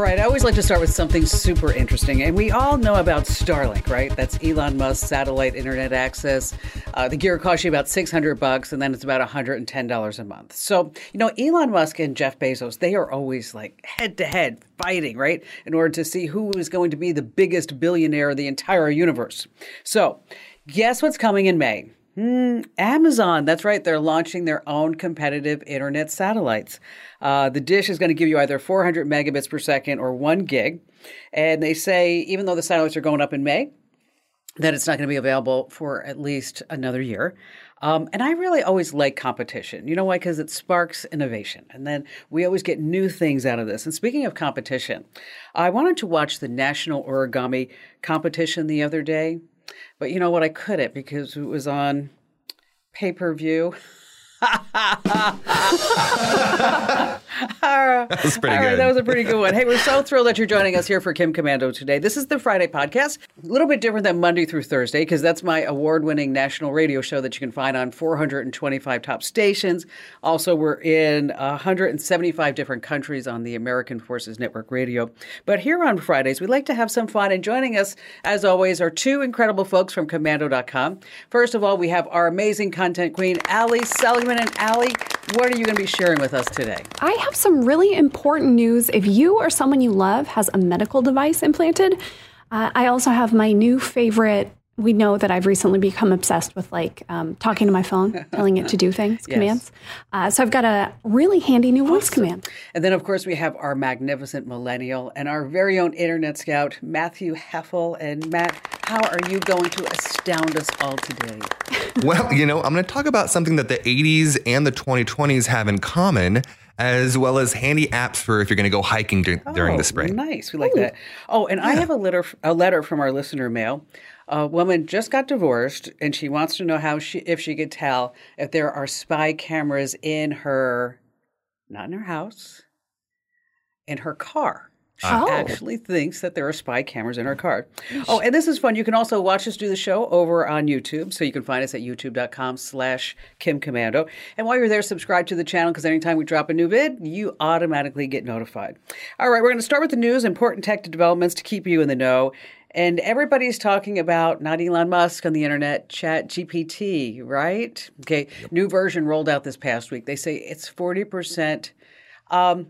All right, I always like to start with something super interesting. And we all know about Starlink, right? That's Elon Musk's satellite internet access. Uh, the gear costs you about 600 bucks, and then it's about $110 a month. So, you know, Elon Musk and Jeff Bezos, they are always like head to head fighting, right? In order to see who is going to be the biggest billionaire of the entire universe. So, guess what's coming in May? Mm, Amazon, that's right. They're launching their own competitive internet satellites. Uh, the dish is going to give you either 400 megabits per second or one gig. And they say, even though the satellites are going up in May, that it's not going to be available for at least another year. Um, and I really always like competition. You know why? Because it sparks innovation. And then we always get new things out of this. And speaking of competition, I wanted to watch the National Origami Competition the other day. But you know what? I couldn't because it was on pay per view. that was pretty All right, good. that was a pretty good one. Hey, we're so thrilled that you're joining us here for Kim Komando today. This is the Friday podcast, a little bit different than Monday through Thursday because that's my award-winning national radio show that you can find on 425 top stations. Also, we're in 175 different countries on the American Forces Network Radio. But here on Fridays, we like to have some fun, and joining us, as always, are two incredible folks from Komando.com. First of all, we have our amazing content queen, Allie Seligman, and Allie, what are you going to be sharing with us today? I have some really important news. If you or someone you love has a medical device implanted, uh, I also have my new favorite. We know that I've recently become obsessed with like um, talking to my phone, telling it to do things, commands. Uh, so I've got a really handy new voice command. And then, of course, we have our magnificent millennial and our very own internet scout, Matthew Heffel. And Matt, how are you going to astound us all today? Well, you know, I'm going to talk about something that the 80s and the 2020s have in common, as well as handy apps for if you're going to go hiking dur- during Oh, the spring. Nice. We like that. Oh, and I have a letter a letter from our listener mail. A woman just got divorced and she wants to know how she if she could tell if there are spy cameras in her not in her house, in her car. She Oh. actually thinks that there are spy cameras in her car. Oh, and this is fun. You can also watch us do the show over on YouTube. So you can find us at youtube.com slash Kim Komando. And while you're there, subscribe to the channel because anytime we drop a new vid, you automatically get notified. All right, we're going to start with the news, important tech developments to keep you in the know. And everybody's talking about not Elon Musk on the internet, Chat GPT, right? Okay, new version rolled out this past week. They say it's 40% um,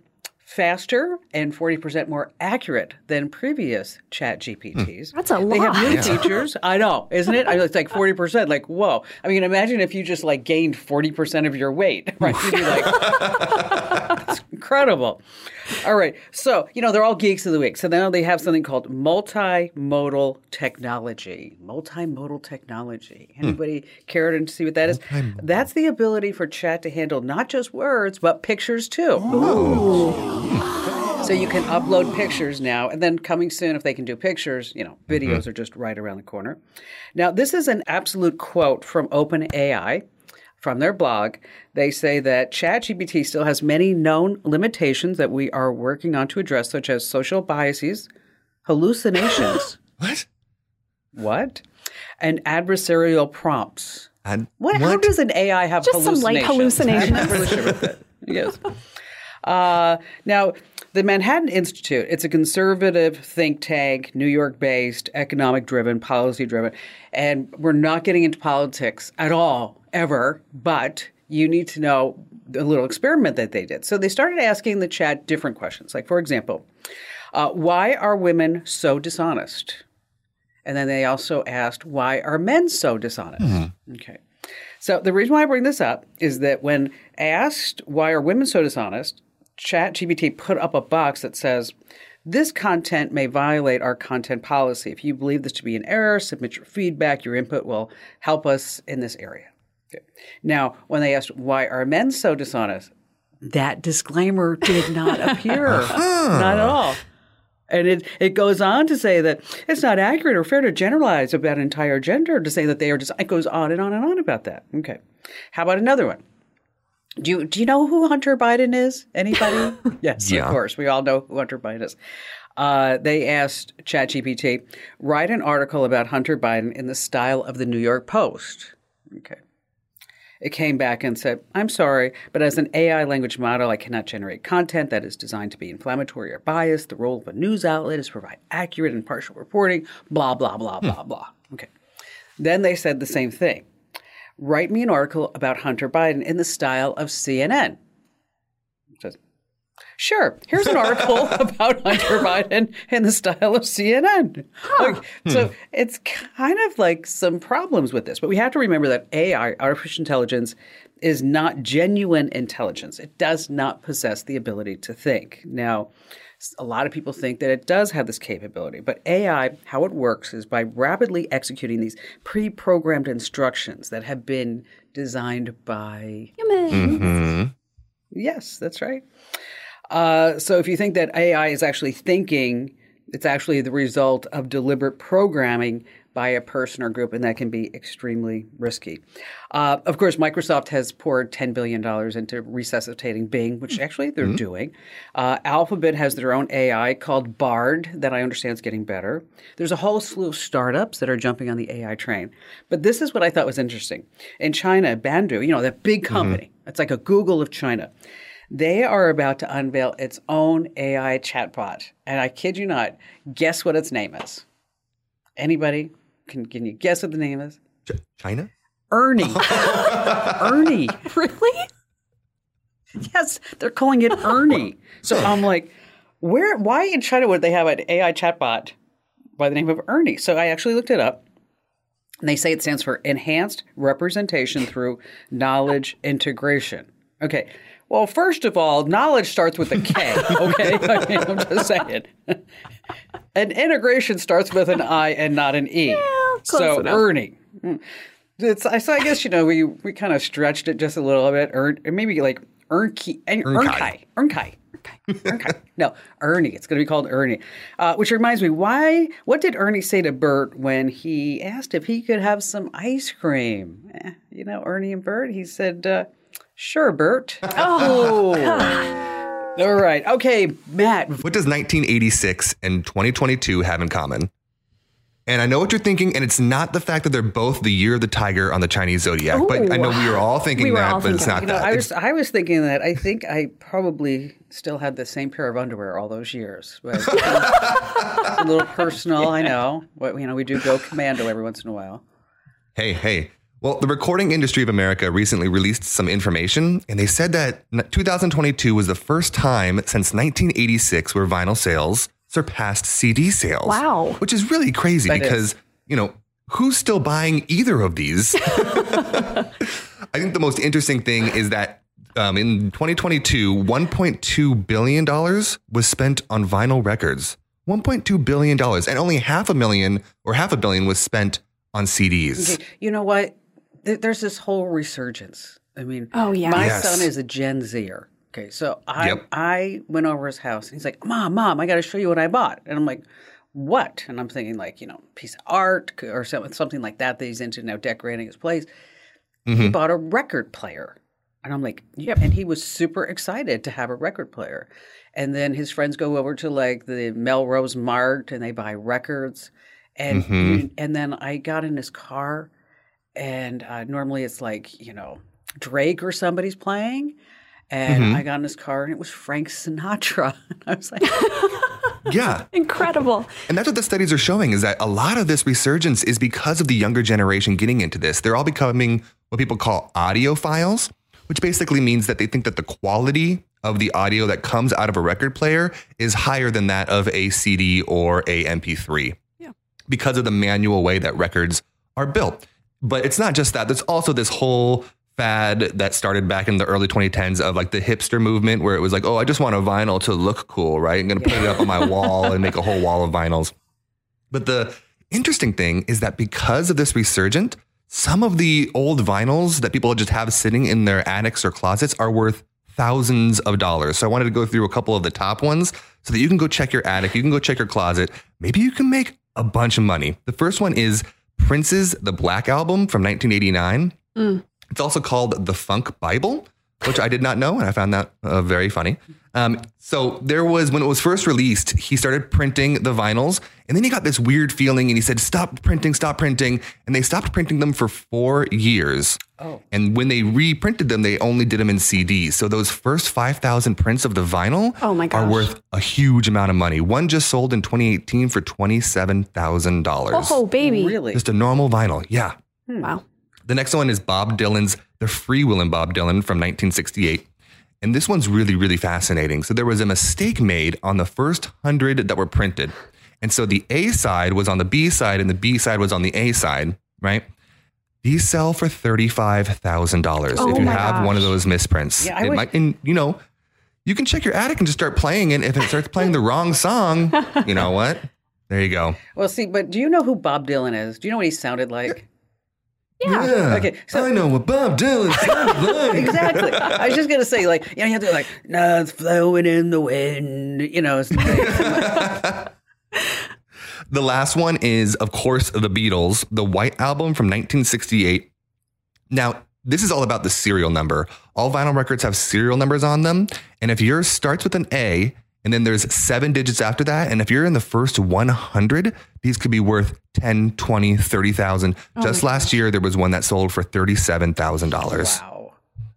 faster and 40% more accurate than previous chat GPTs. That's a lot. They have new lot. features. I know, isn't it? I mean, It's like 40%. Like, whoa. I mean, imagine if you just like gained 40% of your weight, right? You'd be like, that's incredible. All right. So, you know, they're all geeks of the week. So now they have something called multimodal technology. Multimodal technology. Hmm. Anybody care to see what that is? That's the ability for chat to handle not just words, but pictures too. Oh. So you can upload pictures now, and then coming soon, if they can do pictures, you know, mm-hmm. videos are just right around the corner. Now, this is an absolute quote from OpenAI from their blog. They say that ChatGPT still has many known limitations that we are working on to address, such as social biases, hallucinations, What? what, and adversarial prompts. And What, How does an AI have Just some light hallucinations? I'm not really sure with it. Yes. Uh, now, the Manhattan Institute, it's a conservative think tank, New York based, economic driven, policy driven. And we're not getting into politics at all, ever, but you need to know a little experiment that they did. So they started asking the chat different questions. Like, for example, uh, why are women so dishonest? And then they also asked, why are men so dishonest? Okay. So the reason why I bring this up is that when asked why are women so dishonest, ChatGPT put up a box that says, this content may violate our content policy. If you believe this to be an error, submit your feedback. Your input will help us in this area. Okay. Now, when they asked why are men so dishonest, that disclaimer did not appear. Not at all. And it, it goes on to say that it's not accurate or fair to generalize about an entire gender to say that they are just, it goes on and on and on about that. Okay. How about another one? Do you, do you know who Hunter Biden is? Anybody? yes, Yeah. of course. We all know who Hunter Biden is. Uh, they asked ChatGPT, write an article about Hunter Biden in the style of the New York Post. Okay. It came back and said, I'm sorry, but as an AI language model, I cannot generate content that is designed to be inflammatory or biased. The role of a news outlet is to provide accurate and partial reporting, blah, blah, blah, hmm. blah, blah. Okay. Then they said the same thing. Write me an article about Hunter Biden in the style of CNN. Says, Sure. Here's an article about Hunter Biden in the style of CNN. Like, so hmm. it's kind of like some problems with this, but we have to remember that AI, artificial intelligence, is not genuine intelligence. It does not possess the ability to think. Now, a lot of people think that it does have this capability, but AI, how it works is by rapidly executing these pre programmed instructions that have been designed by Humans. Mm-hmm. Mm-hmm. Yes, that's right. Uh, so if you think that AI is actually thinking, it's actually the result of deliberate programming by a person or group, and that can be extremely risky. Uh, of course, Microsoft has poured $10 billion into resuscitating Bing, which actually they're doing. Uh, Alphabet has their own AI called Bard that I understand is getting better. There's a whole slew of startups that are jumping on the AI train. But this is what I thought was interesting. In China, Baidu, you know, that big company, it's like a Google of China. They are about to unveil its own AI chatbot. And I kid you not, guess what its name is? Anybody? Can, can you guess what the name is? Ch- China? Ernie. Ernie. Really? Yes, they're calling it Ernie. So I'm like, where? Why in China would they have an AI chatbot by the name of Ernie? So I actually looked it up. And they say it stands for Enhanced Representation Through Knowledge Integration. Okay. Well, first of all, knowledge starts with a K. Okay, I mean, I'm just saying. And integration starts with an I and not an E. close so enough. Ernie. Mm. It's, I, so I guess you know we we kind of stretched it just a little bit, or, or maybe like Ernki, Ernkai, Ernkai, Ernkai. No, Ernie. It's going to be called Ernie. Uh, which reminds me, why? What did Ernie say to Bert when he asked if he could have some ice cream? Eh, you know, Ernie and Bert. He said, uh, "Sure, Bert." Oh. All right. Okay, Matt. What does 1986 and 2022 have in common? And I know what you're thinking, and it's not the fact that they're both the year of the tiger on the Chinese zodiac, but I know we were all thinking We were that, all but it's not You know, that. I was I was thinking that I think I probably still had the same pair of underwear all those years. But a little personal, I know. But you know, we do go commando every once in a while. Hey, hey. Well, the Recording Industry of America recently released some information, and they said that 2022 was the first time since 1986 where vinyl sales surpassed CD sales. Wow. Which is really crazy That is. because, you know, who's still buying either of these? I think the most interesting thing is that um, in 2022, $1.2 billion was spent on vinyl records. $1.2 billion. And only half a million or half a billion was spent on CDs. Okay, you know what? There- There's this whole resurgence. I mean, Oh, yeah. my Yes. son is a Gen Zer. Okay, so I Yep. I went over his house and he's like, "Mom, mom, I got to show you what I bought." And I'm like, "What?" And I'm thinking like, you know, piece of art or something something like that that he's into now decorating his place. He mm-hmm. bought a record player. And I'm like, yep. And he was super excited to have a record player. And then his friends go over to like the Melrose Mart and they buy records. And you- and then I got in his car, and uh, normally it's like you know Drake or somebody's playing, and I got in his car and it was Frank Sinatra. I was like, Yeah. Incredible. And that's what the studies are showing is that a lot of this resurgence is because of the younger generation getting into this. They're all becoming what people call audiophiles, which basically means that they think that the quality of the audio that comes out of a record player is higher than that of a CD or a MP3. Yeah. Because of the manual way that records are built. But it's not just that. There's also this whole fad that started back in the early 2010s of like the hipster movement where it was like, oh, I just want a vinyl to look cool, right? I'm going to put it up on my wall and make a whole wall of vinyls. But the interesting thing is that because of this resurgent, some of the old vinyls that people just have sitting in their attics or closets are worth thousands of dollars. So I wanted to go through a couple of the top ones so that you can go check your attic, you can go check your closet. Maybe you can make a bunch of money. The first one is Prince's The Black Album from 1989. It's also called The Funk Bible. which I did not know, and I found that uh, very funny. Um, so there was when it was first released, he started printing the vinyls, and then he got this weird feeling, and he said, "Stop printing, stop printing," and they stopped printing them for four years. Oh. And when they reprinted them, they only did them in CDs. So those first 5,000 prints of the vinyl Oh my are worth a huge amount of money. One just sold in 2018 for $27,000. Oh, baby. Really? Just a normal vinyl. Yeah. Hmm. Wow. The next one is Bob Dylan's The Freewheelin' Bob Dylan from 1968. And this one's really, really fascinating. So there was a mistake made on the first hundred that were printed. And so the A side was on the B side and the B side was on the A side, right? These sell for $35,000 Oh if you have one of those misprints. Yeah, I it might, and you know, you can check your attic and just start playing it. If it starts playing the wrong song, you know what? There you go. Well, see, but do you know who Bob Dylan is? Do you know what he sounded like? Yeah. Okay, so- I know what Bob Dylan sounded like. exactly. I was just gonna say, like, you know, you have to like, "Nuts flowing in the wind," you know. The last one is, of course, the Beatles, the White Album from 1968. Now, this is all about the serial number. All vinyl records have serial numbers on them. And if yours starts with an A and then there's seven digits after that, and if you're in the first 100, these could be worth 10, 20, 30,000. Just last year, there was one that sold for $37,000. wow,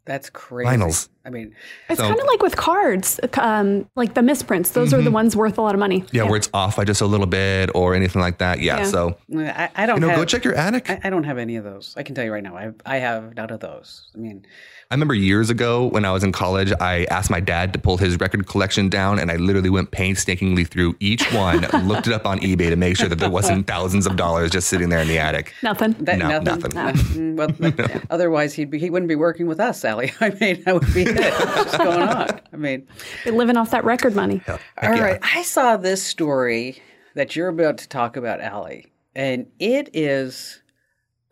that's crazy. Vinyls. I mean, It's So- kind of like with cards, um, like the misprints. Those are the ones worth a lot of money. Yeah, where it's off by just a little bit or anything like that. Yeah. Yeah. So, I, I don't you know, have. go check your attic. I, I don't have any of those. I can tell you right now. I I have none of those. I mean, I remember years ago when I was in college, I asked my dad to pull his record collection down, and I literally went painstakingly through each one, looked it up on eBay to make sure that there wasn't thousands of dollars just sitting there in the attic. Nothing. that, No, nothing. nothing. Mm, well, otherwise he'd be he wouldn't be working with us, Sally. I mean, that would be it. What's going on? I mean, They're living off that record money. all right. I saw this story that you're about to talk about, Allie, and it is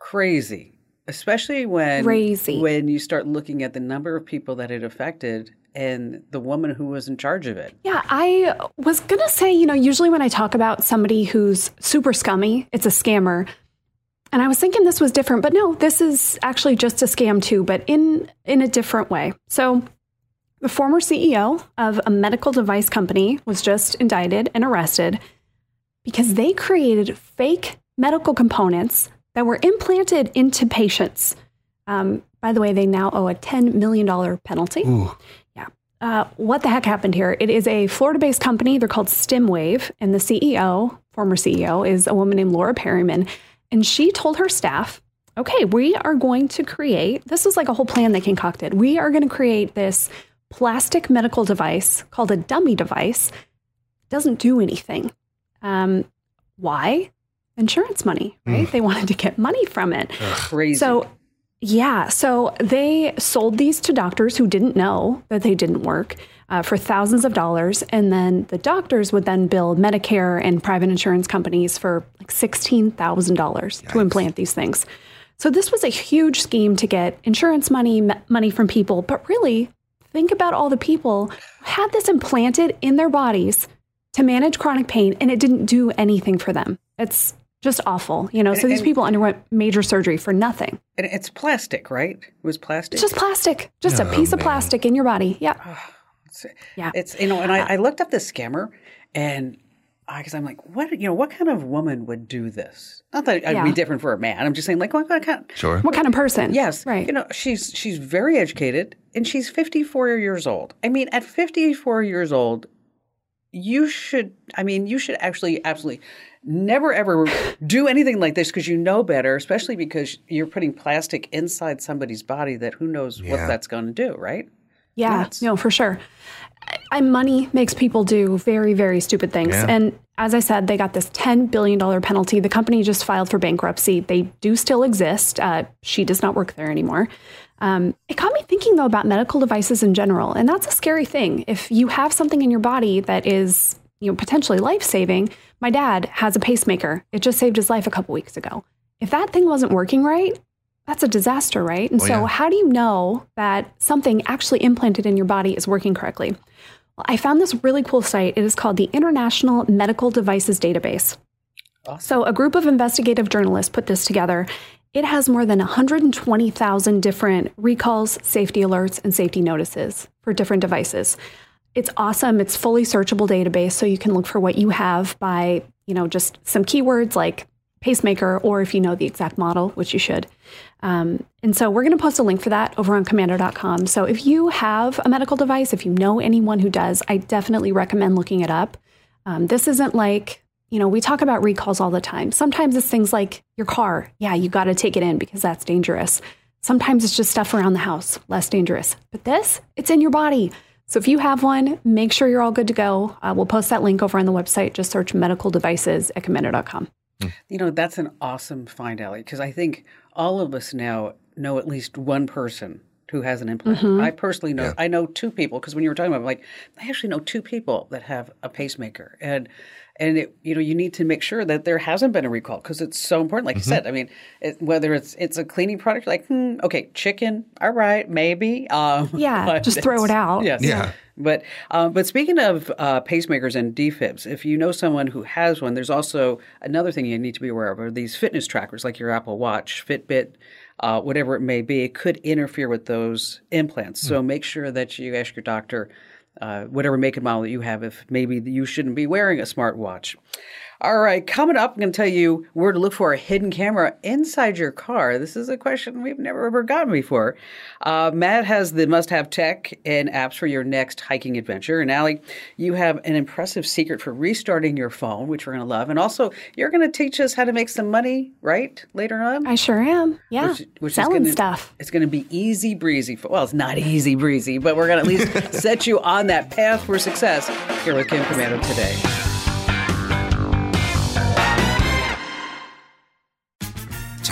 crazy, especially when Crazy. when you start looking at the number of people that it affected and the woman who was in charge of it. Yeah, I was going to say, you know, usually when I talk about somebody who's super scummy, it's a scammer. And I was thinking this was different, but no, this is actually just a scam too, but in in a different way. So, the former CEO of a medical device company was just indicted and arrested because they created fake medical components that were implanted into patients. Um, by the way, they now owe a $10 million penalty. Ooh. Yeah. Uh, what the heck happened here? It is a Florida based company. They're called StimWave. And the CEO, former CEO, is a woman named Laura Perryman. And she told her staff, okay, we are going to create this is like a whole plan they concocted. We are going to create this plastic medical device called a dummy device. Doesn't do anything. Um, why? Insurance money, right? They wanted to get money from it. Crazy. So, yeah, so they sold these to doctors who didn't know that they didn't work uh, for thousands of dollars. And then the doctors would then bill Medicare and private insurance companies for like $16,000 to implant these things. So, this was a huge scheme to get insurance money, m- money from people. But really, think about all the people who had this implanted in their bodies to manage chronic pain and it didn't do anything for them. It's just awful, you know. So these and- people underwent major surgery for nothing. and it's plastic, right? It was plastic. It's just plastic, just a Oh, piece of oh, plastic in your body. Yeah. It's, Yeah. It's you know, and I, uh, I looked up this scammer, and I because I'm like, what you know, what kind of woman would do this? Not that I'd be different for a man. I'm just saying, like, what, what kind? Sure. What kind of person? Yes, Right. You know, she's she's very educated, and she's 54 years old. I mean, at 54 years old, you should. I mean, you should actually absolutely never ever do anything like this because you know better, especially because you're putting plastic inside somebody's body that who knows what that's going to do, right? Yeah, Nuts. no, for sure. I, I- money makes people do very, very stupid things. Yeah. And as I said, they got this $10 billion penalty. The company just filed for bankruptcy. They do still exist. Uh, she does not work there anymore. Um, it got me thinking, though, about medical devices in general. And that's a scary thing. If you have something in your body that is you know, potentially life saving, my dad has a pacemaker. It just saved his life a couple weeks ago. If that thing wasn't working right, that's a disaster, right? And Oh, so, yeah. how do you know that something actually implanted in your body is working correctly? Well, I found this really cool site. It is called the International Medical Devices Database. Awesome. So, a group of investigative journalists put this together, It has more than 120,000 different recalls, safety alerts, and safety notices for different devices. It's awesome. It's fully searchable database, so you can look for what you have by, you know, just some keywords like pacemaker, or if you know the exact model, which you should. Um, and so we're going to post a link for that over on komando.com. So if you have a medical device, if you know anyone who does, I definitely recommend looking it up. Um, this isn't like, you know, we talk about recalls all the time. Sometimes it's things like your car. Yeah, you got to take it in because that's dangerous. Sometimes it's just stuff around the house, less dangerous. But this, it's in your body. So if you have one, make sure you're all good to go. Uh, we'll post that link over on the website. Just search medical devices at komando.com. You know, that's an awesome find, Allie, because I think all of us now know at least one person who has an implant. Mm-hmm. I personally know, I know two people, because when you were talking about it, like, I actually know two people that have a pacemaker. And and it, you know you need to make sure that there hasn't been a recall because it's so important. Like Mm-hmm. you said, I mean, it, whether it's it's a cleaning product, like hmm, okay, chicken, all right, maybe. Um, Yeah, just throw it out. Yes. Yeah. But um, but speaking of uh, pacemakers and defibs, if you know someone who has one, there's also another thing you need to be aware of: are these fitness trackers like your Apple Watch, Fitbit, uh, whatever it may be. It could interfere with those implants. So make sure that you ask your doctor. Uh, whatever make and model that you have, if maybe you shouldn't be wearing a smartwatch. All right, coming up, I'm going to tell you where to look for a hidden camera inside your car. This is a question we've never ever gotten before. Uh, Matt has the must have tech and apps for your next hiking adventure. And Allie, you have an impressive secret for restarting your phone, which we're going to love. And also, you're going to teach us how to make some money, right? Later on? I sure am. Yeah. Which- which is Selling gonna- stuff. It's going to be easy breezy. For, well, it's not easy breezy, but we're going to at least set you on that path for success here with Kim Komando today.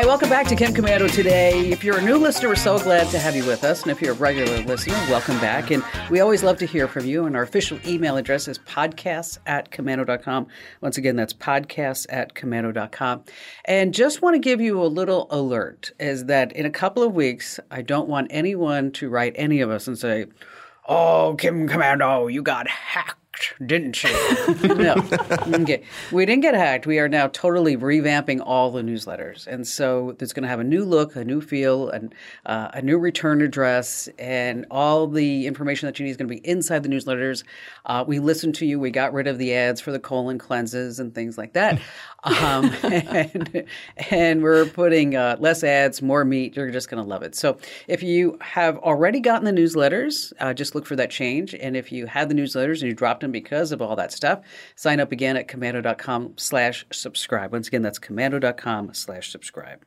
Hey, welcome back to Kim Komando today. If you're a new listener, we're so glad to have you with us. And if you're a regular listener, welcome back. And we always love to hear from you. And our official email address is podcasts at komando.com. Once again, that's podcasts at komando.com. And just want to give you a little alert is that in a couple of weeks, I don't want anyone to write any of us and say, Oh, Kim Komando, you got hacked, didn't you? no. Okay. We didn't get hacked. We are now totally revamping all the newsletters. And so it's going to have a new look, a new feel, and uh, a new return address, and all the information that you need is going to be inside the newsletters. Uh, we listened to you. We got rid of the ads for the colon cleanses and things like that. um, and, and we're putting uh, less ads, more meat. You're just going to love it. So if you have already gotten the newsletters, uh, just look for that change. And if you had the newsletters and you dropped them because of all that stuff, sign up again at komando.com slash subscribe. Once again, that's komando.com slash subscribe.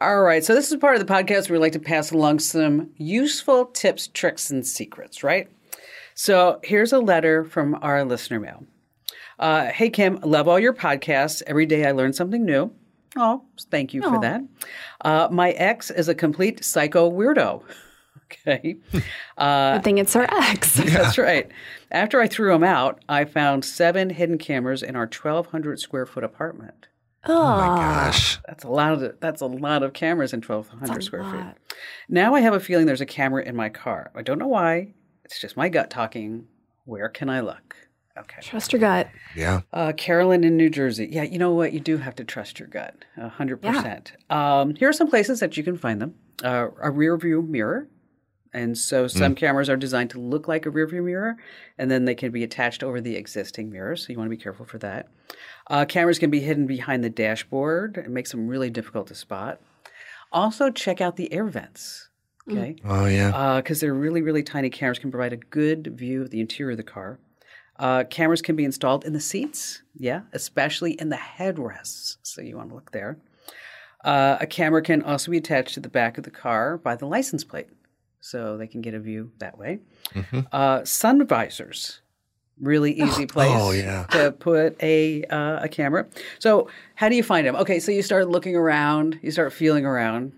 All right. So this is part of the podcast where we like to pass along some useful tips, tricks, and secrets, right? So here's a letter from our listener mail. Uh, hey, Kim, love all your podcasts. Every day I learn something new. Oh, thank you for that. Uh, my ex is a complete psycho weirdo. Okay. Good thing it's our ex. That's right. After I threw him out, I found seven hidden cameras in our 1,200 square foot apartment. Oh, my Gosh. That's a lot of that's a lot of cameras in 1,200 square lot. feet. Now I have a feeling there's a camera in my car. I don't know why. It's just my gut talking. Where can I look? Okay. trust your gut. Yeah. Uh, Carolyn in New Jersey. Yeah, you know what? You do have to trust your gut, a hundred percent. Um, here are some places that you can find them: uh, a rear view mirror, and so some cameras are designed to look like a rear view mirror, and then they can be attached over the existing mirror. So you want to be careful for that. Uh, cameras can be hidden behind the dashboard. It makes them really difficult to spot. Also, check out the air vents. Okay Oh, yeah. because they're really, really tiny cameras, can provide a good view of the interior of the car. Uh, cameras can be installed in the seats, yeah, especially in the headrests. So you want to look there. Uh, a camera can also be attached to the back of the car by the license plate, so they can get a view that way. Uh, sun visors, Really easy place Oh, yeah. to put a uh, a camera. So how do you find them? Okay, so you start looking around, you start feeling around,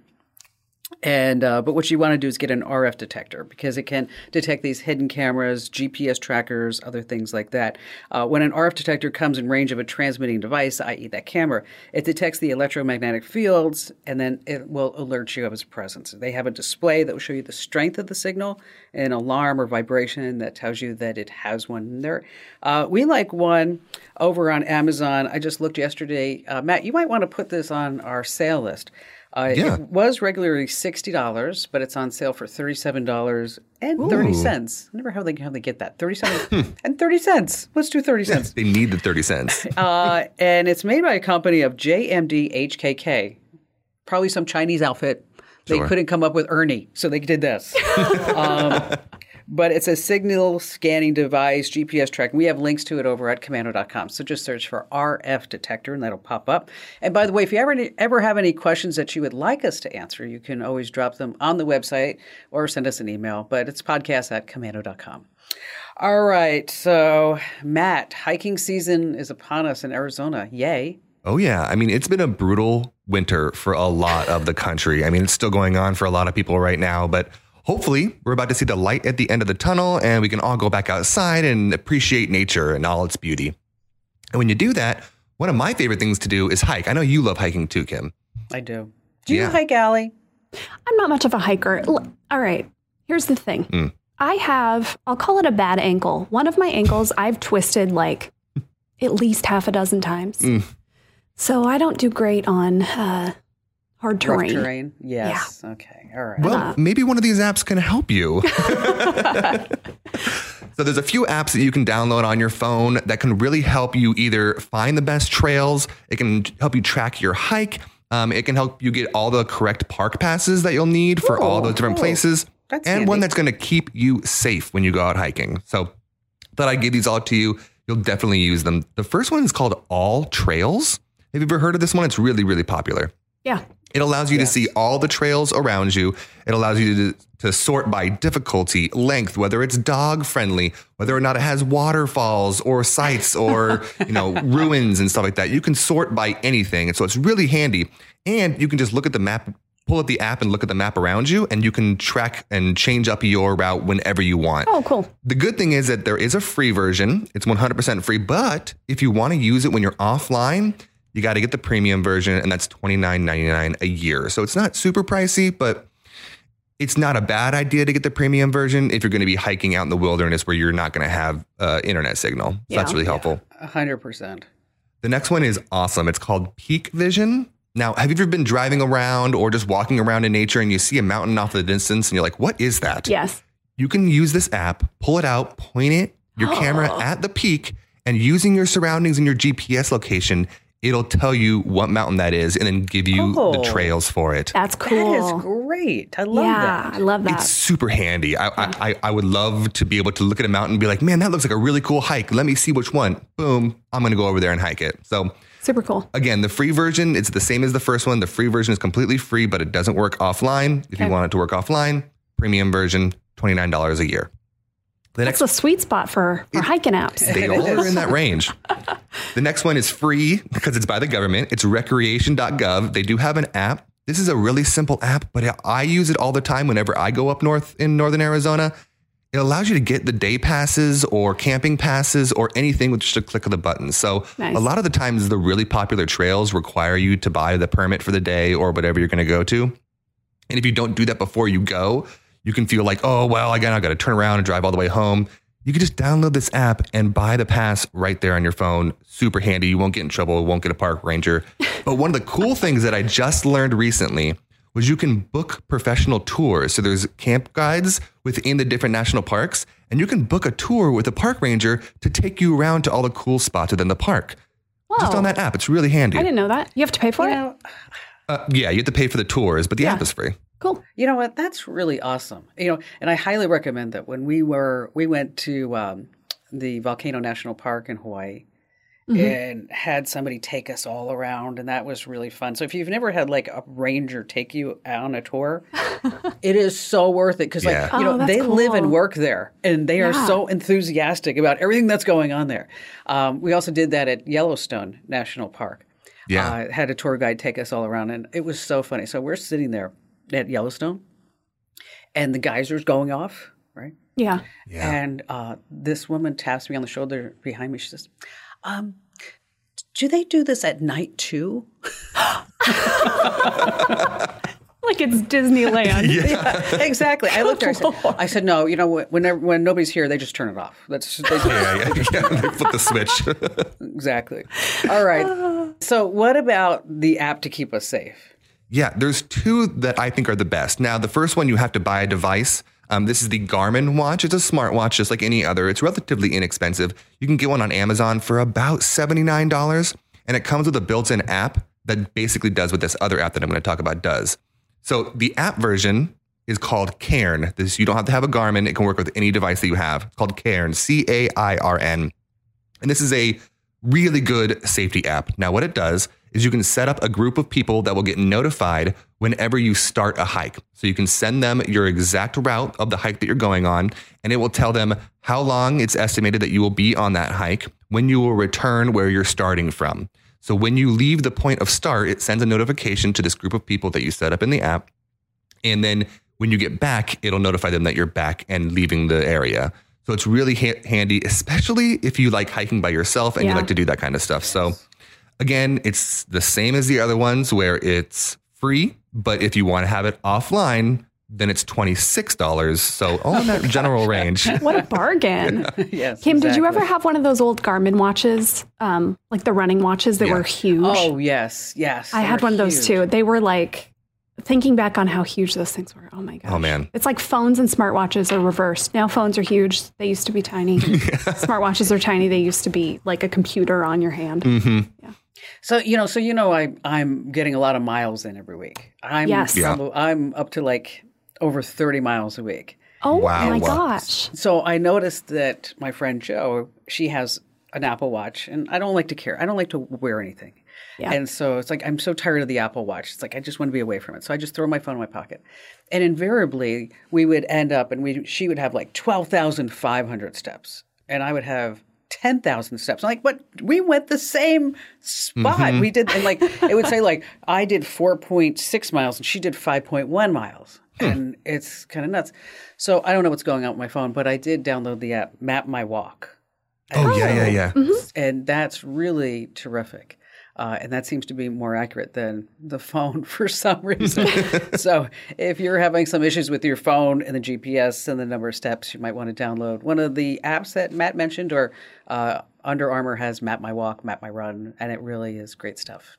and uh, but what you want to do is get an RF detector because it can detect these hidden cameras, GPS trackers, other things like that. Uh, when an RF detector comes in range of a transmitting device, i.e., that camera, it detects the electromagnetic fields and then it will alert you of its presence. They have a display that will show you the strength of the signal, an alarm or vibration that tells you that it has one there. Uh, we like one over on Amazon. I just looked yesterday. Uh, Matt, you might want to put this on our sale list. Uh, Yeah. It was regularly sixty dollars, but it's on sale for thirty-seven dollars and thirty cents. I never how they how they get that thirty-seven and thirty cents. Let's do thirty cents. They need the 30 cents. Uh, and it's made by a company of JMD HKK, probably some Chinese outfit. They Sure. couldn't come up with Ernie, so they did this. um, but it's a signal scanning device, GPS tracking. We have links to it over at komando.com. So just search for RF detector and that'll pop up. And by the way, if you ever, ever have any questions that you would like us to answer, you can always drop them on the website or send us an email. But it's podcast at komando.com. All right. So, Matt, hiking season is upon us in Arizona. Yay. Oh, yeah. I mean, it's been a brutal winter for a lot of the country. I mean, it's still going on for a lot of people right now, but hopefully we're about to see the light at the end of the tunnel and we can all go back outside and appreciate nature and all its beauty. And when you do that, one of my favorite things to do is hike. I know you love hiking too, Kim. I do. Do you Yeah. hike, Allie? I'm not much of a hiker. L- All right, here's the thing. I have, I'll call it a bad ankle. One of my ankles I've twisted like at least half a dozen times. So I don't do great on uh, hard terrain. Rough terrain? Yes. Okay. All right. Well, maybe one of these apps can help you. so there's a few apps that you can download on your phone that can really help you either find the best trails. It can help you track your hike. Um, it can help you get all the correct park passes that you'll need for all those different places, That's and handy. one that's going to keep you safe when you go out hiking. So thought I'd give these all to you. You'll definitely use them. The first one is called All Trails. Have you ever heard of this one? It's really, really popular. Yeah. It allows you to see all the trails around you. It allows you to, to sort by difficulty, length, whether it's dog friendly, whether or not it has waterfalls or sites or, you know, ruins and stuff like that. You can sort by anything. And so it's really handy. And you can just look at the map, pull up the app and look at the map around you, and you can track and change up your route whenever you want. Oh, cool. The good thing is that there is a free version. It's 100% free, but if you want to use it when you're offline, you got to get the premium version, and that's $29.99 a year. So it's not super pricey, but it's not a bad idea to get the premium version if you're going to be hiking out in the wilderness where you're not going to have uh, internet signal. So that's really helpful. A hundred percent. The next one is awesome. It's called Peak Vision. Now, have you ever been driving around or just walking around in nature and you see a mountain off in the distance and you're like, what is that? Yes. you can use this app, pull it out, point it, your camera at the peak, and using your surroundings and your GPS location, it'll tell you what mountain that is and then give you Oh. the trails for it. That's cool. That is great. I love yeah, I that. love that. It's super handy. I, I I I would love to be able to look at a mountain and be like, man, that looks like a really cool hike. Let me see which one. Boom, I'm gonna go over there and hike it. So Super cool. again, the free version, it's the same as the first one. The free version is completely free, but it doesn't work offline. If you want it to work offline, premium version, $29 a year. The That's a sweet spot for, for hiking apps. They all are in that range. The next one is free because it's by the government. It's recreation.gov. They do have an app. This is a really simple app, but I use it all the time whenever I go up north in northern Arizona. It allows you to get the day passes or camping passes or anything with just a click of the button. So Nice. a lot of the times the really popular trails require you to buy the permit for the day or whatever you're going to go to. And if you don't do that before you go, you can feel like, oh, well, again, I got to turn around and drive all the way home. You can just download this app and buy the pass right there on your phone. Super handy. You won't get in trouble. Won't get a park ranger. But one of the cool things that I just learned recently was you can book professional tours. So there's camp guides within the different national parks, and you can book a tour with a park ranger to take you around to all the cool spots within the park. Just on that app. It's really handy. I didn't know that. You have to pay for You it? know, Uh, yeah, you have to pay for the tours, but the Yeah. app is free. Cool. you know what? That's really awesome. You know, and I highly recommend that when we were we went to um, the Volcano National Park in Hawaii, and had somebody take us all around, and that was really fun. So if you've never had like a ranger take you on a tour, it is so worth it because like Yeah. you know Oh, that's they live and work there, and they are so enthusiastic about everything that's going on there. Um, we also did that at Yellowstone National Park. Yeah. uh, had a tour guide take us all around, and it was so funny. So we're sitting there at Yellowstone, and the geysers going off, right? Yeah. Yeah. And uh, this woman taps me on the shoulder behind me. She says, um, "Do they do this at night too?" Like it's Disneyland. Yeah, exactly. I looked at her. I said, I said, "No, you know, whenever when nobody's here, they just turn it off. That's they just, yeah, yeah, yeah. They flip the switch. exactly." All right. So, what about the app to keep us safe? Yeah, there's two that I think are the best. Now, the first one, you have to buy a device. Um, this is the Garmin watch. It's a smartwatch just like any other. It's relatively inexpensive. You can get one on Amazon for about $79, and it comes with a built in app that basically does what this other app that I'm going to talk about does. So, the app version is called Cairn. This you don't have to have a Garmin. It can work with any device that you have. It's called Cairn, C A I R N. And this is a really good safety app. Now, what it does is you can set up a group of people that will get notified whenever you start a hike. So you can send them your exact route of the hike that you're going on, and it will tell them how long it's estimated that you will be on that hike, when you will return where you're starting from. So when you leave the point of start, it sends a notification to this group of people that you set up in the app. And then when you get back, it'll notify them that you're back and leaving the area. So it's really ha- handy, especially if you like hiking by yourself and you like to do that kind of stuff. So again, it's the same as the other ones where it's free, but if you want to have it offline, then it's $26. So all in that general range. What a bargain. yes. Kim, did you ever have one of those old Garmin watches, um, like the running watches that Yeah. were huge? Oh yes, yes. I had were one of those too. They were like, thinking back on how huge those things were. Oh my gosh. Oh, man. It's like phones and smartwatches are reversed. Now phones are huge. They used to be tiny. Smartwatches are tiny. They used to be like a computer on your hand. Mm. So you know, so you know, I I'm getting a lot of miles in every week. I'm Yes. Yeah. I'm- I'm up to like over thirty miles a week. Oh Wow. my gosh. So I noticed that my friend Joe, she has an Apple Watch, and I don't like to care. I don't like to wear anything. Yeah. And so it's like I'm so tired of the Apple Watch. It's like I just want to be away from it. So I just throw my phone in my pocket. And invariably, we would end up, and we she would have like twelve thousand five hundred steps, and I would have. 10,000 steps. I'm like, but we went the same spot. We did, and like, it would say, like, I did 4.6 miles and she did 5.1 miles. And it's kind of nuts. So I don't know what's going on with my phone, but I did download the app Map My Walk Oh, yeah, yeah, yeah. Mm-hmm. and that's really terrific. Uh, and that seems to be more accurate than the phone for some reason. so, if you're having some issues with your phone and the GPS and the number of steps, you might want to download one of the apps that Matt mentioned, or uh, Under Armour has Map My Walk, Map My Run, and it really is great stuff.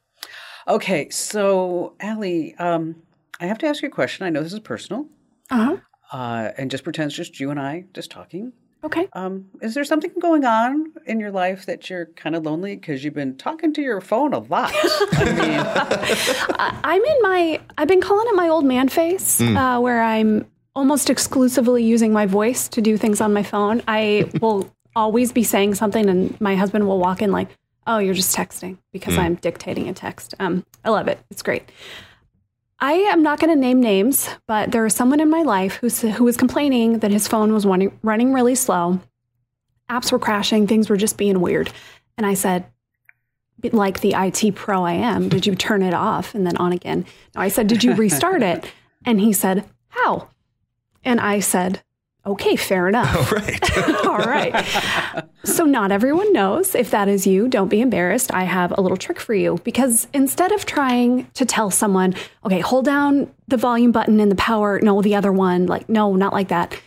Okay, so Allie, um, I have to ask you a question. I know this is personal, Uh-huh. uh, and just pretend it's just you and I just talking. Okay. Um, is there something going on in your life that you're kind of lonely because you've been talking to your phone a lot? I mean, I'm in my, I've been calling it my old man face, uh, where I'm almost exclusively using my voice to do things on my phone. I will always be saying something, and my husband will walk in like, "Oh, you're just texting," because I'm dictating a text. Um, I love it. It's great. I am not going to name names, but there is someone in my life who's, who was complaining that his phone was running, running really slow. Apps were crashing, things were just being weird. And I said, like the IT pro I am, did you turn it off and then on again? No, I said, did you restart it? And he said, how? And I said, okay, fair enough. Right. All right. So, not everyone knows. If that is you, don't be embarrassed. I have a little trick for you because instead of trying to tell someone, okay, hold down the volume button and the power, no, the other one, like, no, not like that,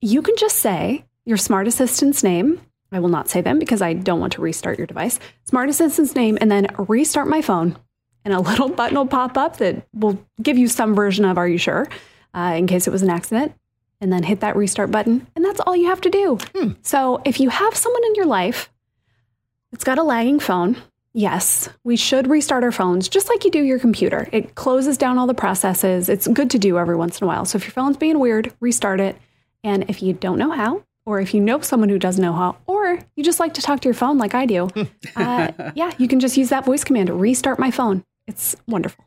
you can just say your smart assistant's name. I will not say them because I don't want to restart your device. Smart assistant's name and then restart my phone. And a little button will pop up that will give you some version of, are you sure? Uh, in case it was an accident and then hit that restart button. And that's all you have to do. So if you have someone in your life that's got a lagging phone, yes, we should restart our phones just like you do your computer. It closes down all the processes. It's good to do every once in a while. So if your phone's being weird, restart it. And if you don't know how, or if you know someone who does know how, or you just like to talk to your phone like I do, uh, yeah, you can just use that voice command, restart my phone. It's wonderful.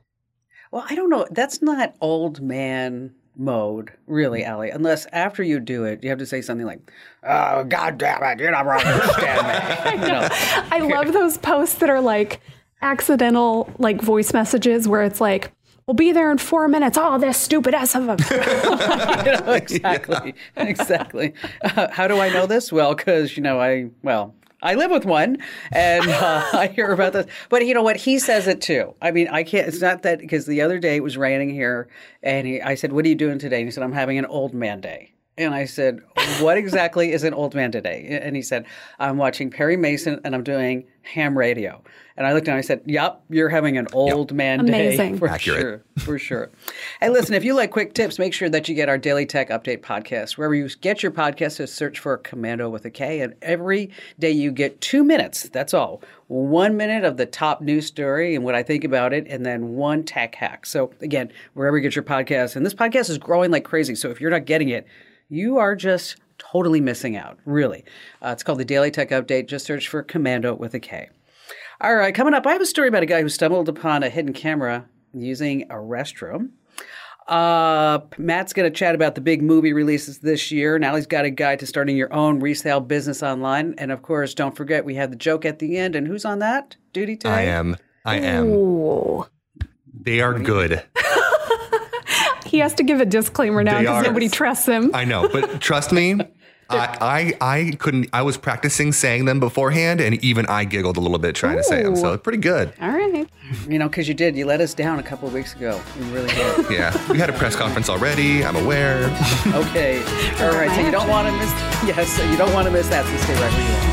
Well, I don't know. That's not old man mode, really, Allie. Unless after you do it, you have to say something like, "Oh, God damn it, you don't understand me." You know? I love those posts that are like accidental like voice messages where it's like, we'll be there in four minutes. Oh, this stupid ass of a. You know, exactly, exactly. Uh, how do I know this? Well, because you know, I well, I live with one, and uh, I hear about this. But you know what? He says it too. I mean, I can't. It's not that because the other day it was raining here, and he, I said, "What are you doing today?" And he said, "I'm having an old man day." And I said, "What exactly is an old man today?" And he said, "I'm watching Perry Mason, and I'm doing ham radio." And I looked at him and I said, "Yep, you're having an old man Amazing. day for Accurate. sure, for sure." Hey, listen, if you like quick tips, make sure that you get our daily tech update podcast. Wherever you get your podcast, just search for Komando with a K, and every day you get two minutes. That's all. One minute of the top news story and what I think about it, and then one tech hack. So again, wherever you get your podcast, and this podcast is growing like crazy. So if you're not getting it, you are just totally missing out. Really, uh, it's called the Daily Tech Update. Just search for Komando with a K. All right, coming up, I have a story about a guy who stumbled upon a hidden camera using a restroom. Uh, Matt's going to chat about the big movie releases this year. Now he's got a guide to starting your own resale business online. And of course, don't forget, we have the joke at the end. And who's on that duty today? I am. I am. Ooh. They are good. He has to give a disclaimer now because nobody trusts him. I know, but trust me, I, I I couldn't. I was practicing saying them beforehand, and even I giggled a little bit trying to say them. So pretty good. All right. You know, because you did. You let us down a couple of weeks ago. You really did. Yeah, we had a press conference already. I'm aware. okay. All right. So you don't want to miss. Yes. So you don't want to miss that. So stay right where you are.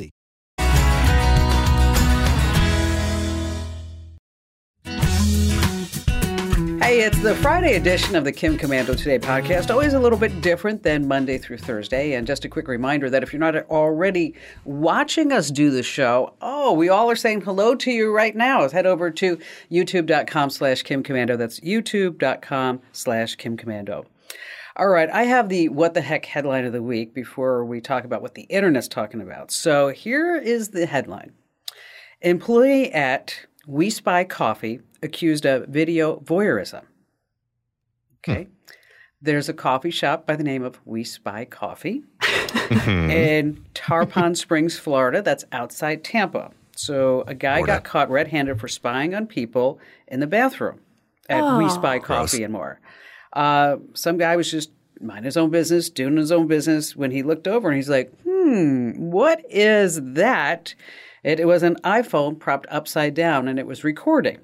Hey, it's the Friday edition of the Kim Komando Today podcast. Always a little bit different than Monday through Thursday. And just a quick reminder that if you're not already watching us do the show, oh, we all are saying hello to you right now. Head over to youtube.com slash Kim Komando. That's youtube.com slash Kim Komando. All right, I have the what the heck headline of the week before we talk about what the internet's talking about. So here is the headline. Employee at We Spy Coffee accused of video voyeurism. Okay. There's a coffee shop by the name of We Spy Coffee in Tarpon Springs, Florida. That's outside Tampa. So a guy Florida. got caught red handed for spying on people in the bathroom at We Spy Coffee and more. Uh, some guy was just minding his own business, doing his own business when he looked over and he's like, hmm, what is that? It, it was an iPhone propped upside down and it was recording.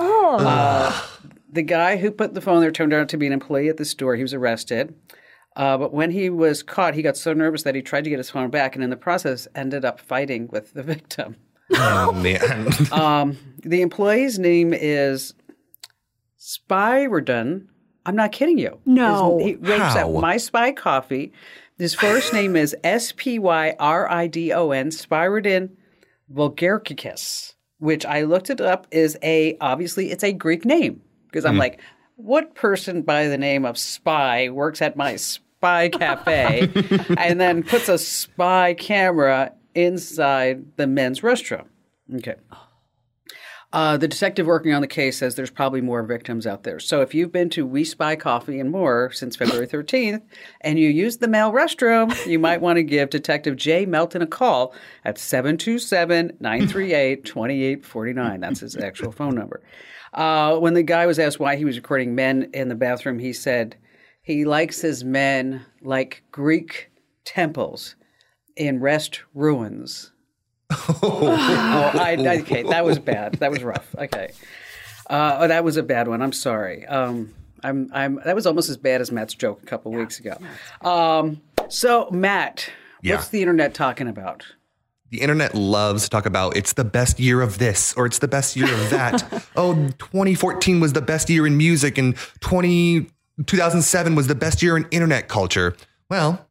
Uh, the guy who put the phone there turned out to be an employee at the store. He was arrested. Uh, but when he was caught, he got so nervous that he tried to get his phone back and in the process ended up fighting with the victim. Oh man. The employee's name is Spyridon. I'm not kidding you. No. His, he rapes at My Spy Coffee. His first name is S P Y R I D O N, Spyridon vulgaricus, which I looked it up is a, obviously, it's a Greek name. Because I'm mm. like, what person by the name of Spy works at my Spy Cafe and then puts a spy camera inside the men's restroom? Okay. Oh. Uh, the detective working on the case says there's probably more victims out there. So if you've been to We Spy Coffee and More since February 13th and you use the male restroom, you might want to give Detective Jay Melton a call at 727 938 2849. That's his actual phone number. Uh, when the guy was asked why he was recording men in the bathroom, he said he likes his men like Greek temples in rest ruins. Oh, I, okay, that was bad. That was rough. Okay, uh, oh, that was a bad one. I'm sorry. Um, I'm, I'm. That was almost as bad as Matt's joke a couple weeks ago. Um, so, Matt, Yeah. What's the internet talking about? the internet loves to talk about it's the best year of this or it's the best year of that. oh, 2014 was the best year in music and 20, 2007 was the best year in internet culture. Well,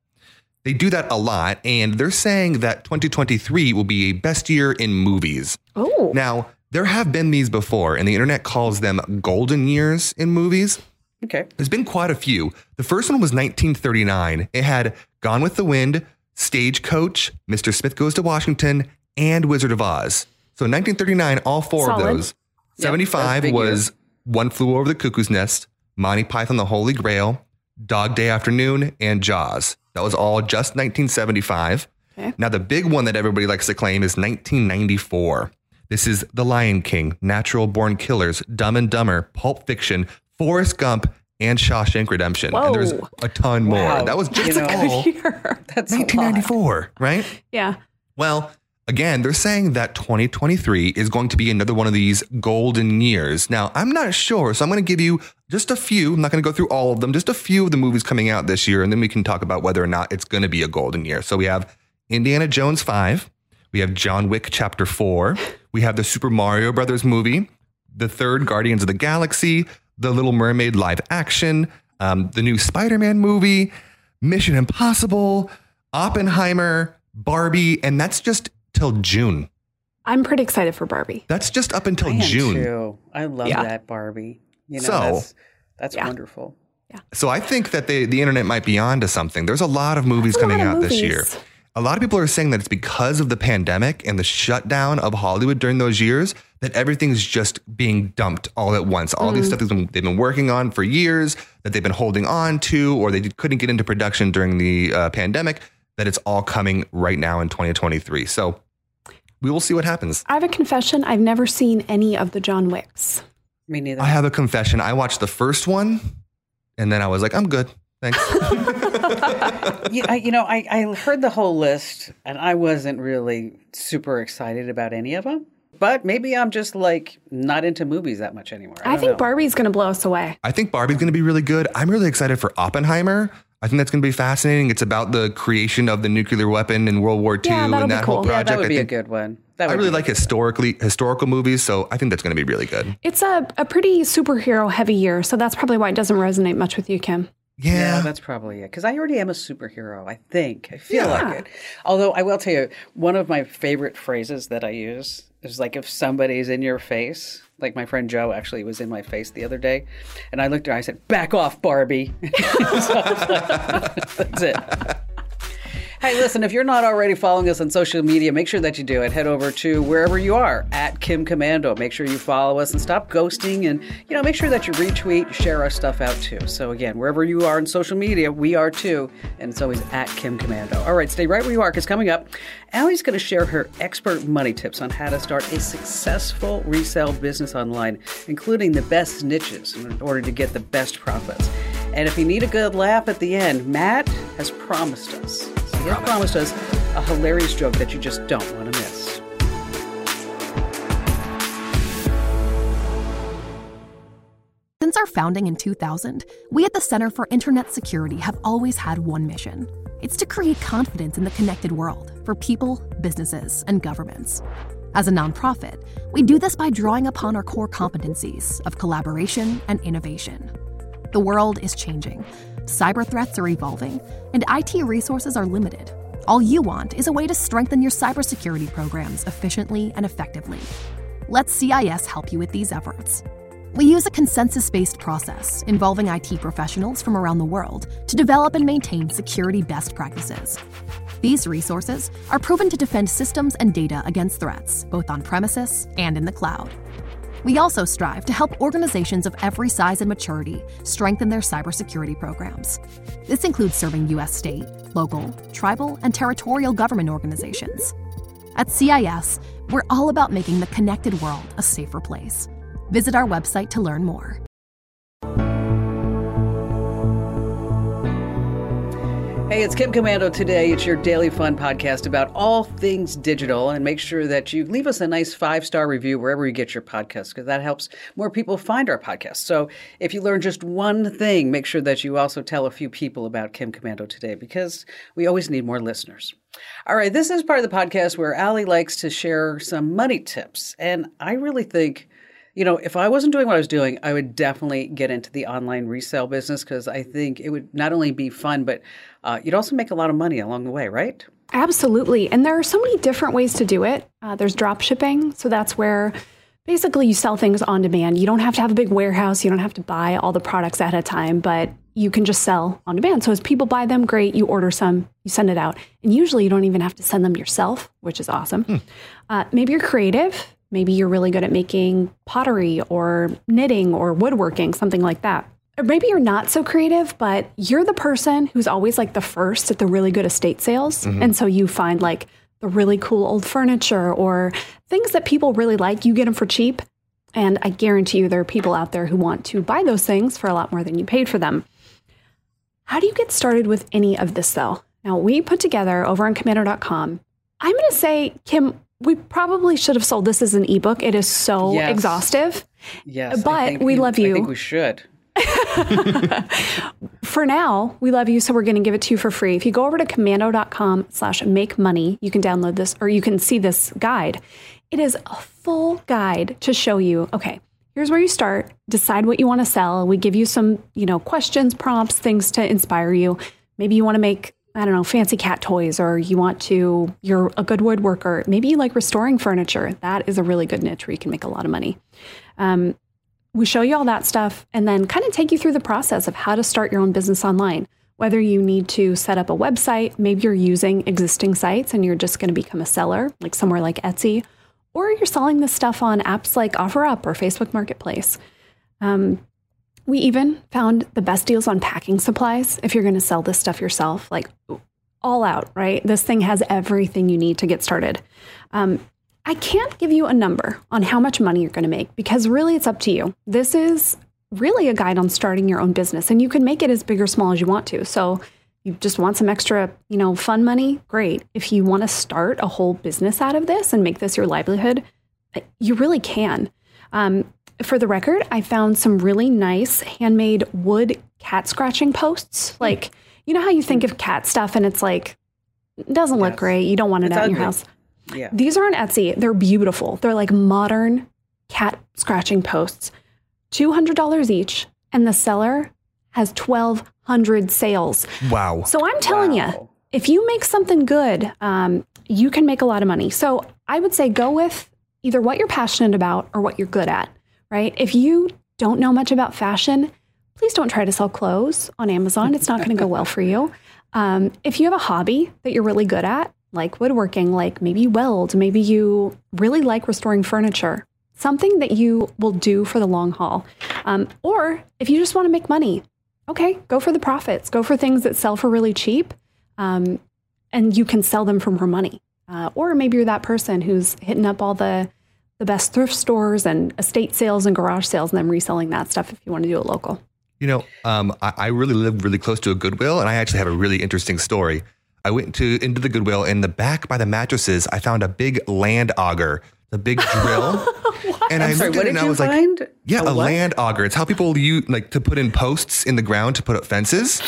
they do that a lot and they're saying that 2023 will be a best year in movies. Oh, Now, there have been these before and the internet calls them golden years in movies. Okay. There's been quite a few. The first one was 1939. It had Gone with the Wind, Stagecoach, Mr. Smith Goes to Washington, and Wizard of Oz. So 1939, all four Solid. of those. Yep, 75 that's a big was One Flew Over the Cuckoo's Nest, Monty Python the Holy Grail, Dog Day Afternoon, and Jaws. That was all just 1975. Okay. Now, the big one that everybody likes to claim is 1994. This is The Lion King, Natural Born Killers, Dumb and Dumber, Pulp Fiction, Forrest Gump, and Shawshank Redemption. And there's a ton more. Wow. That was just You know- That's a lot. 1994, right? yeah. Well, again, they're saying that 2023 is going to be another one of these golden years. Now, I'm not sure, so I'm going to give you just a few. I'm not going to go through all of them, just a few of the movies coming out this year, and then we can talk about whether or not it's going to be a golden year. So we have Indiana Jones 5, we have John Wick Chapter 4, we have the Super Mario Brothers movie, the third Guardians of the Galaxy, the Little Mermaid live action, um, the new Spider Man movie, Mission Impossible, Oppenheimer, Barbie, and that's just till June. I'm pretty excited for Barbie. That's just up until I June. too. I love Yeah. that Barbie. You know, So- that's, that's Yeah. wonderful. So I think that the the internet might be onto something. There's a lot of movies That's coming lot of out this year. A lot of people are saying that it's because of the pandemic and the shutdown of Hollywood during those years that everything's just being dumped all at once. All Mm. these stuff that they've been working on for years that they've been holding on to, or they couldn't get into production during the uh, pandemic. That it's all coming right now in 2023. So we will see what happens. I have a confession. I've never seen any of the John Wicks. Me neither. I have a confession. I watched the first one, and then I was like, I'm good. Thanks. you, I, you know, I, I heard the whole list and I wasn't really super excited about any of them. But maybe I'm just like not into movies that much anymore. I, I, think know. Barbie's going to blow us away. I think Barbie's going to be really good. I'm really excited for Oppenheimer. I think that's going to be fascinating. It's about the creation of the nuclear weapon in World War II Yeah, that'll and be that whole cool. Yeah, project. that would I be a good one. That I really like historically historical movies, so I think that's going to be really good. It's a, a pretty superhero heavy year, so that's probably why it doesn't resonate much with you, Kim. Yeah, Yeah, that's probably it. Because I already am a superhero. I think I feel Yeah. like it. Although I will tell you, one of my favorite phrases that I use is like if somebody's in your face. Like my friend Joe actually was in my face the other day, and I looked at her. I said, "Back off, Barbie." So like, that's it. Hey, listen, if you're not already following us on social media, make sure that you do it. Head over to wherever you are at Kim Komando. Make sure you follow us and stop ghosting and, you know, make sure that you retweet, share our stuff out too. So again, wherever you are on social media, we are too. And it's always at Kim Komando. All right, stay right where you are because coming up, Allie's going to share her expert money tips on how to start a successful resale business online, including the best niches in order to get the best profits. And if you need a good laugh at the end, Matt has promised us. He has promised us a hilarious joke that you just don't want to miss. Since our founding in 2000, we at the Center for Internet Security have always had one mission. It's to create confidence in the connected world for people, businesses, and governments. As a nonprofit, we do this by drawing upon our core competencies of collaboration and innovation. The world is changing, cyber threats are evolving, and IT resources are limited. All you want is a way to strengthen your cybersecurity programs efficiently and effectively. Let CIS help you with these efforts. We use a consensus based process involving IT professionals from around the world to develop and maintain security best practices. These resources are proven to defend systems and data against threats, both on premises and in the cloud. We also strive to help organizations of every size and maturity strengthen their cybersecurity programs. This includes serving U.S. state, local, tribal, and territorial government organizations. At CIS, we're all about making the connected world a safer place. Visit our website to learn more. Hey, it's Kim Komando today. It's your daily fun podcast about all things digital. And make sure that you leave us a nice five star review wherever you get your podcast because that helps more people find our podcast. So if you learn just one thing, make sure that you also tell a few people about Kim Komando today, because we always need more listeners. All right, this is part of the podcast where Allie likes to share some money tips. And I really think you know, if I wasn't doing what I was doing, I would definitely get into the online resale business because I think it would not only be fun, but uh, you'd also make a lot of money along the way, right? Absolutely. And there are so many different ways to do it. Uh, there's drop shipping. So that's where basically you sell things on demand. You don't have to have a big warehouse, you don't have to buy all the products at a time, but you can just sell on demand. So as people buy them, great, you order some, you send it out. And usually you don't even have to send them yourself, which is awesome. Hmm. Uh, maybe you're creative Maybe you're really good at making pottery or knitting or woodworking, something like that. Or maybe you're not so creative, but you're the person who's always like the first at the really good estate sales. Mm-hmm. And so you find like the really cool old furniture or things that people really like, you get them for cheap. And I guarantee you there are people out there who want to buy those things for a lot more than you paid for them. How do you get started with any of this though? Now, we put together over on komando.com. I'm going to say, Kim, we probably should have sold this as an ebook. It is so yes. exhaustive. Yes. But we love you. I think we should. for now, we love you, so we're going to give it to you for free. If you go over to komando.com slash make money, you can download this or you can see this guide. It is a full guide to show you, okay, here's where you start, decide what you want to sell. We give you some, you know, questions, prompts, things to inspire you. Maybe you want to make I don't know, fancy cat toys, or you want to, you're a good woodworker. Maybe you like restoring furniture. That is a really good niche where you can make a lot of money. Um, we show you all that stuff and then kind of take you through the process of how to start your own business online. Whether you need to set up a website, maybe you're using existing sites and you're just going to become a seller, like somewhere like Etsy, or you're selling this stuff on apps like OfferUp or Facebook Marketplace. Um, we even found the best deals on packing supplies if you're going to sell this stuff yourself, like all out, right? This thing has everything you need to get started. Um, I can't give you a number on how much money you're going to make because really it's up to you. This is really a guide on starting your own business and you can make it as big or small as you want to. So you just want some extra, you know, fun money, great. If you want to start a whole business out of this and make this your livelihood, you really can. Um, for the record, I found some really nice handmade wood cat scratching posts. Hmm. Like, you know how you think of cat stuff and it's like, it doesn't look yes. great. You don't want it it's out ugly. in your house. Yeah. These are on Etsy. They're beautiful. They're like modern cat scratching posts. $200 each. And the seller has 1,200 sales. Wow. So I'm telling wow. you, if you make something good, um, you can make a lot of money. So I would say go with either what you're passionate about or what you're good at right? If you don't know much about fashion, please don't try to sell clothes on Amazon. It's not going to go well for you. Um, if you have a hobby that you're really good at, like woodworking, like maybe weld, maybe you really like restoring furniture, something that you will do for the long haul. Um, or if you just want to make money, okay, go for the profits. Go for things that sell for really cheap um, and you can sell them for more money. Uh, or maybe you're that person who's hitting up all the the best thrift stores and estate sales and garage sales and then reselling that stuff if you want to do it local. You know, um, I, I, really live really close to a Goodwill, and I actually have a really interesting story. I went to into the Goodwill, in the back by the mattresses, I found a big land auger, the big drill. and I'm I sorry, looked at it and I was find? like, "Yeah, a, a land auger. It's how people use like to put in posts in the ground to put up fences.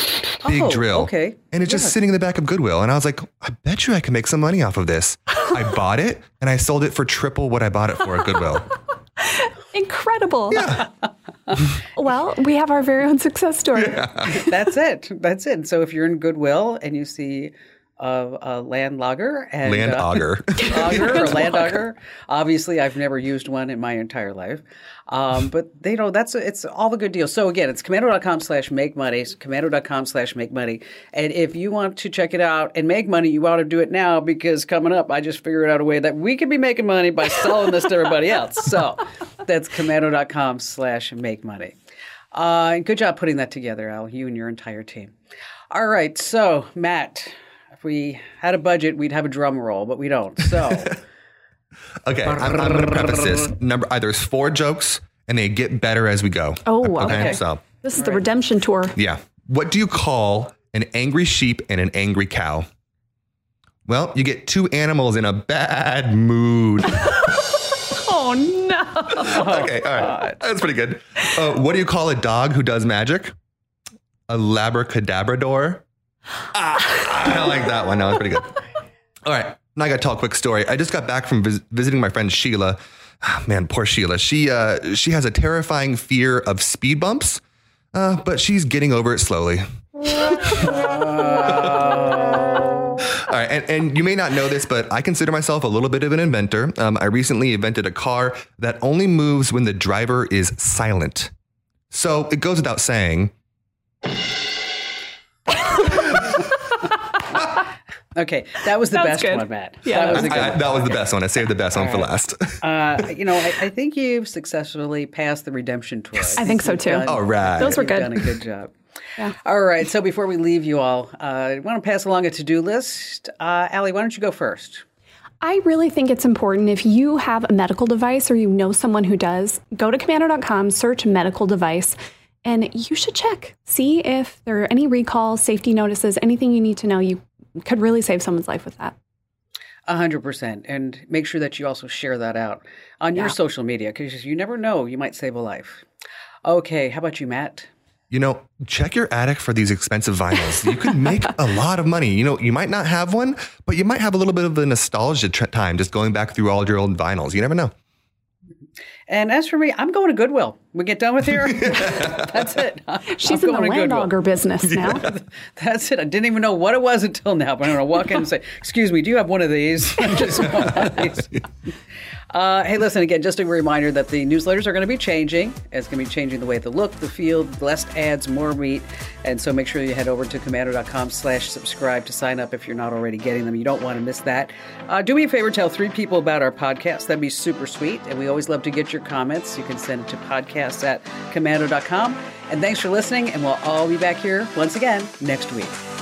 Big oh, drill. Okay, and it's yeah. just sitting in the back of Goodwill. And I was like, I bet you I can make some money off of this. I bought it and I sold it for triple what I bought it for at Goodwill. Incredible. Yeah. well, we have our very own success story. Yeah. That's it. That's it. So if you're in Goodwill and you see a, a land logger and land uh, auger, auger or land auger. Obviously, I've never used one in my entire life, um, but they know that's it's all the good deals. So again, it's komando.com slash make money, komando.com slash make money, and if you want to check it out and make money, you ought to do it now because coming up, I just figured out a way that we can be making money by selling this to everybody else. So that's komando.com slash make money. Uh, good job putting that together, Al. You and your entire team. All right, so Matt, if we had a budget, we'd have a drum roll, but we don't. So. okay, I'm, I'm going to preface this. Number either it's four jokes and they get better as we go. Oh, okay. okay. So this is the redemption tour. Yeah. What do you call an angry sheep, and an angry cow? Well, you get two animals in a bad mood. Oh no! okay, all right. That's pretty good. Uh, what do you call a dog who does magic? A labracadabrador. Ah, I like that one. No, it's pretty good. All right. Now I got to tell a quick story. I just got back from vis- visiting my friend Sheila. Ah, man, poor Sheila. She uh, she has a terrifying fear of speed bumps, uh, but she's getting over it slowly. All right, and, and you may not know this, but I consider myself a little bit of an inventor. Um, I recently invented a car that only moves when the driver is silent. So it goes without saying. Okay, that was the That best good. one, Matt. Yeah, that was a good I- one. that was the best one. I saved the best one for last. Uh, you know, I, I think you've successfully passed the redemption tour. I think so, you've too. done- All right. Those were good. Done a good job. Yeah. All right. So before we leave you all, uh, I want to pass along a to-do list. Uh, Allie, why don't you go first? I really think it's important if you have a medical device or you know someone who does, go to komando.com, search medical device, and you should check. See if there are any recalls, safety notices, anything you need to know. You could really save someone's life with that. A hundred percent, and make sure that you also share that out on your social media because you never know, you might save a life. Okay, how about you, Matt? You know, check your attic for these expensive vinyls. You could make a lot of money. You know, you might not have one, but you might have a little bit of a nostalgia tr- time just going back through all your old vinyls. You never know. And as for me, I'm going to Goodwill. We get done with here. That's it. She's I'm in the going to Goodwill. business now. That's it. I didn't even know what it was until now. But I'm going to walk in and say, "Excuse me, do you have one of these?" Just one of these. Uh, hey, listen again. Just a reminder that the newsletters are going to be changing. It's going to be changing the way the look, the feel, less ads, more meat, and so make sure you head over to komando.com/slash/subscribe to sign up if you're not already getting them. You don't want to miss that. Uh, do me a favor, tell three people about our podcast. That'd be super sweet, and we always love to get your comments. You can send it to podcasts at komando.com. And thanks for listening, and we'll all be back here once again next week.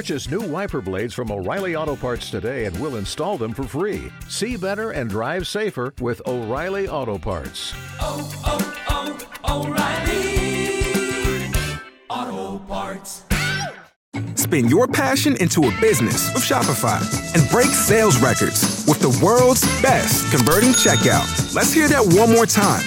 Purchase new wiper blades from O'Reilly Auto Parts today and we'll install them for free. See better and drive safer with O'Reilly Auto Parts. Spin your passion into a business with Shopify and break sales records with the world's best converting checkout. Let's hear that one more time.